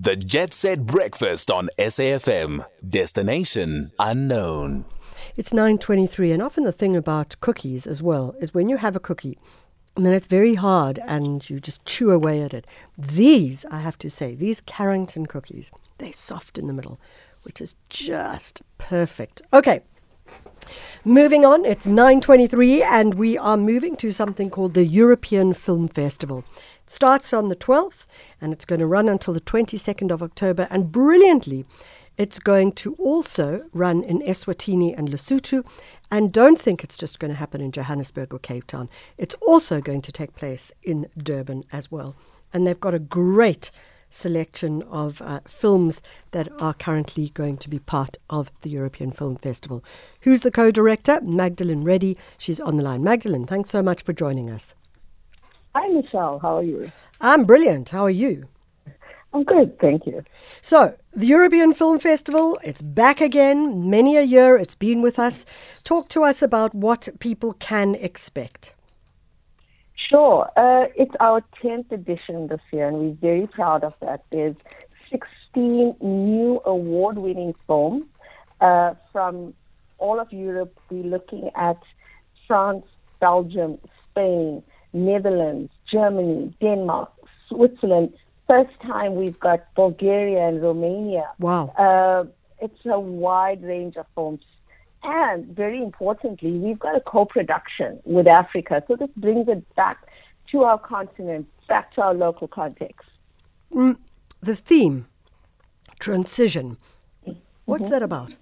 The Jet Set Breakfast on SAFM. Destination unknown. It's 9:23 and often the thing about cookies as well is when you have a cookie and then it's very hard and you just chew away at it. These, I have to say, these Carrington cookies, they're soft in the middle, which is just perfect. Okay. Moving on, it's 9:23 and we are moving to something called the European Film Festival. It starts on the 12th and it's going to run until the 22nd of October and brilliantly it's going to also run in Eswatini and Lesotho. And don't think it's just going to happen in Johannesburg or Cape Town. It's also going to take place in Durban as well. And they've got a great selection of uh, films that are currently going to be part of the European Film Festival. Who's the co director? Magdelene Reddy. She's on the line. Magdelene, thanks so much for joining us. Hi, Michelle. How are you? I'm brilliant. How are you? I'm good, thank you. So, the European Film Festival, it's back again. Many a year it's been with us. Talk to us about what people can expect. Sure. Uh, it's our 10th edition this year, and we're very proud of that. There's 16 new award winning films uh, from all of Europe. We're looking at France, Belgium, Spain, Netherlands, Germany, Denmark, Switzerland, first time we've got Bulgaria and Romania. Wow. Uh, it's a wide range of films. And very importantly, we've got a co production with Africa. So this brings it back to our continent, back to our local context. Mm, the theme, transition, what's mm-hmm. that about?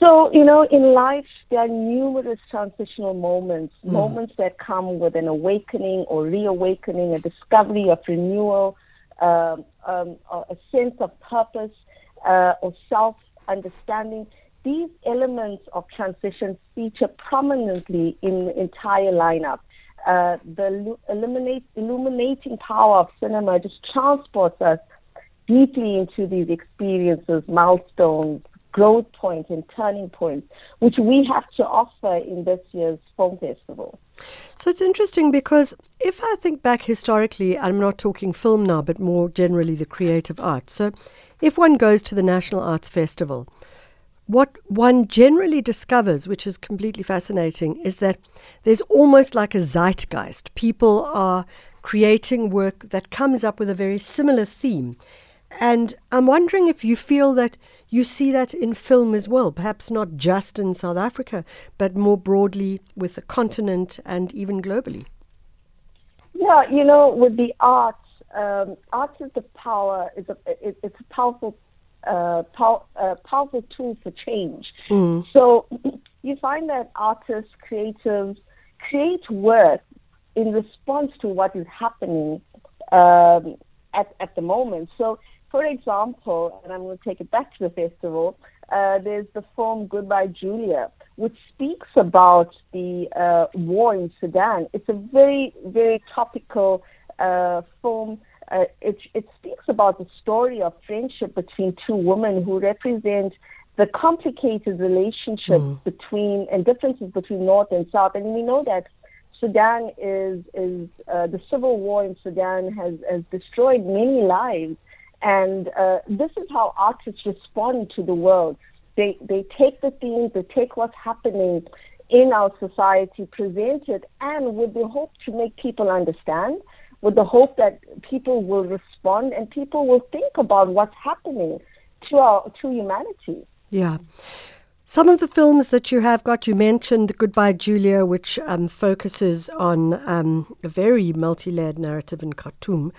So, you know, in life, there are numerous transitional moments, mm. moments that come with an awakening or reawakening, a discovery of renewal, um, um, a sense of purpose uh, or self understanding. These elements of transition feature prominently in the entire lineup. Uh, the illuminating power of cinema just transports us deeply into these experiences, milestones, growth points and turning points, which we have to offer in this year's film festival. So it's interesting because if I think back historically, I'm not talking film now, but more generally the creative arts. So if one goes to the National Arts Festival, what one generally discovers, which is completely fascinating, is that there's almost like a zeitgeist. People are creating work that comes up with a very similar theme. And I'm wondering if you feel that you see that in film as well, perhaps not just in South Africa, but more broadly with the continent and even globally. Yeah, you know, with the arts, um, arts is the power, is a, it, it's a powerful, uh, pow, powerful tool for change. Mm. So you find that artists, creatives create work in response to what is happening um, at, at the moment. So for example, and I'm going to take it back to the festival, uh, there's the film Goodbye Julia, which speaks about the uh, war in Sudan. It's a very, very topical uh, film. Uh, it, it speaks about the story of friendship between two women who represent the complicated relationship mm. between and differences between North and South. And we know that Sudan is is uh, the civil war in Sudan has has destroyed many lives. And uh, this is how artists respond to the world. They, they take the themes, they take what's happening in our society, present it, and with the hope to make people understand, with the hope that people will respond and people will think about what's happening to our to humanity. Yeah. Some of the films that you have got, you mentioned Goodbye Julia, which um, focuses on um, a very multi layered narrative in Khartoum.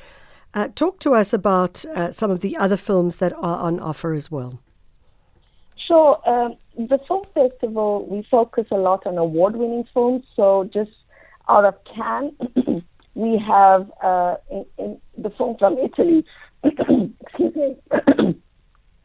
Uh, talk to us about uh, some of the other films that are on offer as well. Sure. Um, the film festival, we focus a lot on award winning films. So, just out of Cannes, we have uh, in, in the film from Italy, excuse me,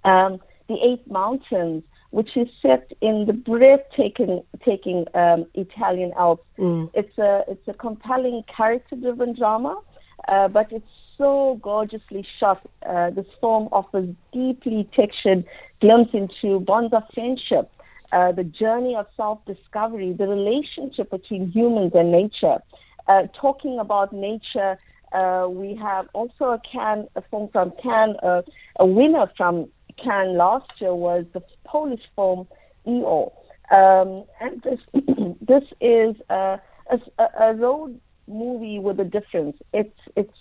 um, The Eight Mountains, which is set in the breathtaking taking, um, Italian Alps. Mm. It's, a, it's a compelling character driven drama, uh, but it's so gorgeously shot. Uh, this film offers deeply textured glimpse into bonds of friendship, uh, the journey of self-discovery, the relationship between humans and nature. Uh, talking about nature Uh, we have also a can a film from Cannes. Uh, a winner from Cannes last year was the Polish film EO. Um, and this this is a, a, a road movie with a difference. It's it's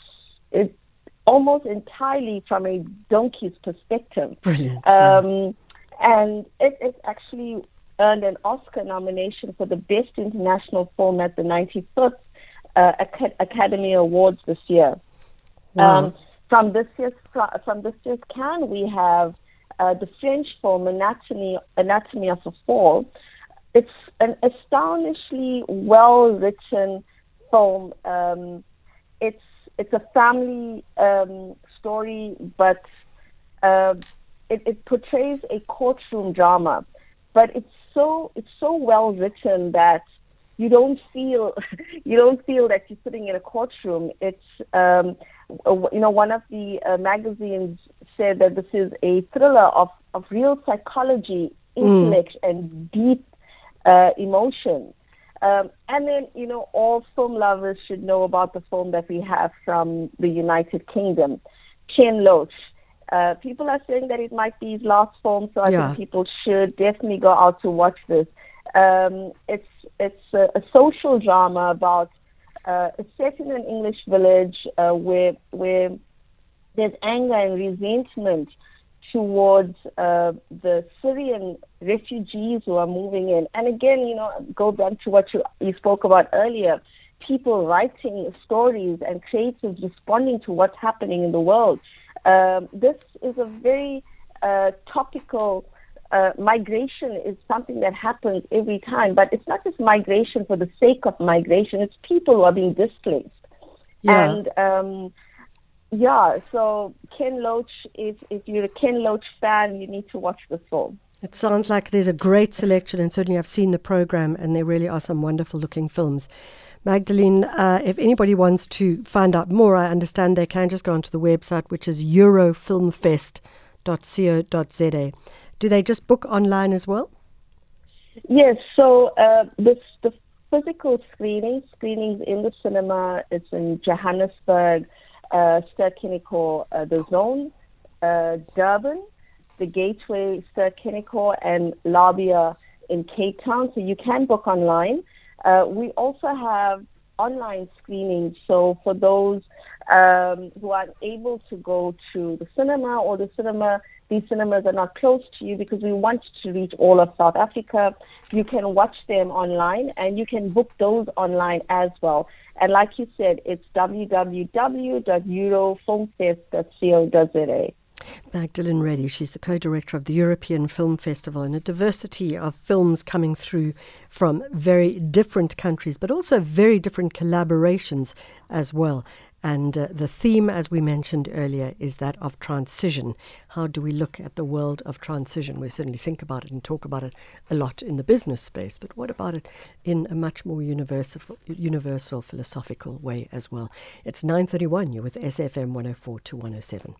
it's almost entirely from a donkey's perspective. Brilliant. Um, and it, it actually earned an Oscar nomination for the Best International Film at the 95th uh, Academy Awards this year. Wow. Um, from this year's from this year's Cannes, we have uh, the French film Anatomy Anatomy of a Fall. It's an astonishingly well written film. Um, it's it's a family um, story, but uh, it, it portrays a courtroom drama. But it's so it's so well written that you don't feel you don't feel that you're sitting in a courtroom. It's um, you know one of the uh, magazines said that this is a thriller of of real psychology, intellect, mm. and deep uh, emotion. Um, and then, you know, all film lovers should know about the film that we have from the United Kingdom, Ken Loach. Uh, people are saying that it might be his last film, so I yeah. think people should definitely go out to watch this. Um, it's it's a, a, social drama about uh, set in an English village uh, where where there's anger and resentment towards uh, the Syrian refugees who are moving in. And again, you know, go back to what you, you spoke about earlier people writing stories and creators responding to what's happening in the world. Um, this is a very uh, topical. Uh, migration is something that happens every time, but it's not just migration for the sake of migration. It's people who are being displaced. Yeah. And um, yeah, so Ken Loach, if, if you're a Ken Loach fan, you need to watch the film. It sounds like there's a great selection, and certainly I've seen the program, and there really are some wonderful looking films. Magdelene, uh, if anybody wants to find out more, I understand they can just go onto the website, which is eurofilmfest.co.za. Do they just book online as well? Yes, so uh, this, the physical screenings, screenings in the cinema, it's in Johannesburg, uh, Ster-Kinekor, uh, the Zone, uh, Durban, the Gateway, Ster-Kinekor, and Labia in Cape Town. So you can book online. Uh, we also have online screenings. So for those um, who aren't able to go to the cinema or the cinema, these cinemas are not close to you because we want to reach all of South Africa. You can watch them online and you can book those online as well. And like you said, it's www.eurofilmfest.co.za. Magdelene Reddy, she's the co director of the European Film Festival and a diversity of films coming through from very different countries, but also very different collaborations as well. And uh, the theme, as we mentioned earlier, is that of transition. How do we look at the world of transition? We certainly think about it and talk about it a lot in the business space, but what about it in a much more universal, universal philosophical way as well? It's 9.31, you're with SAFM 104 to 107.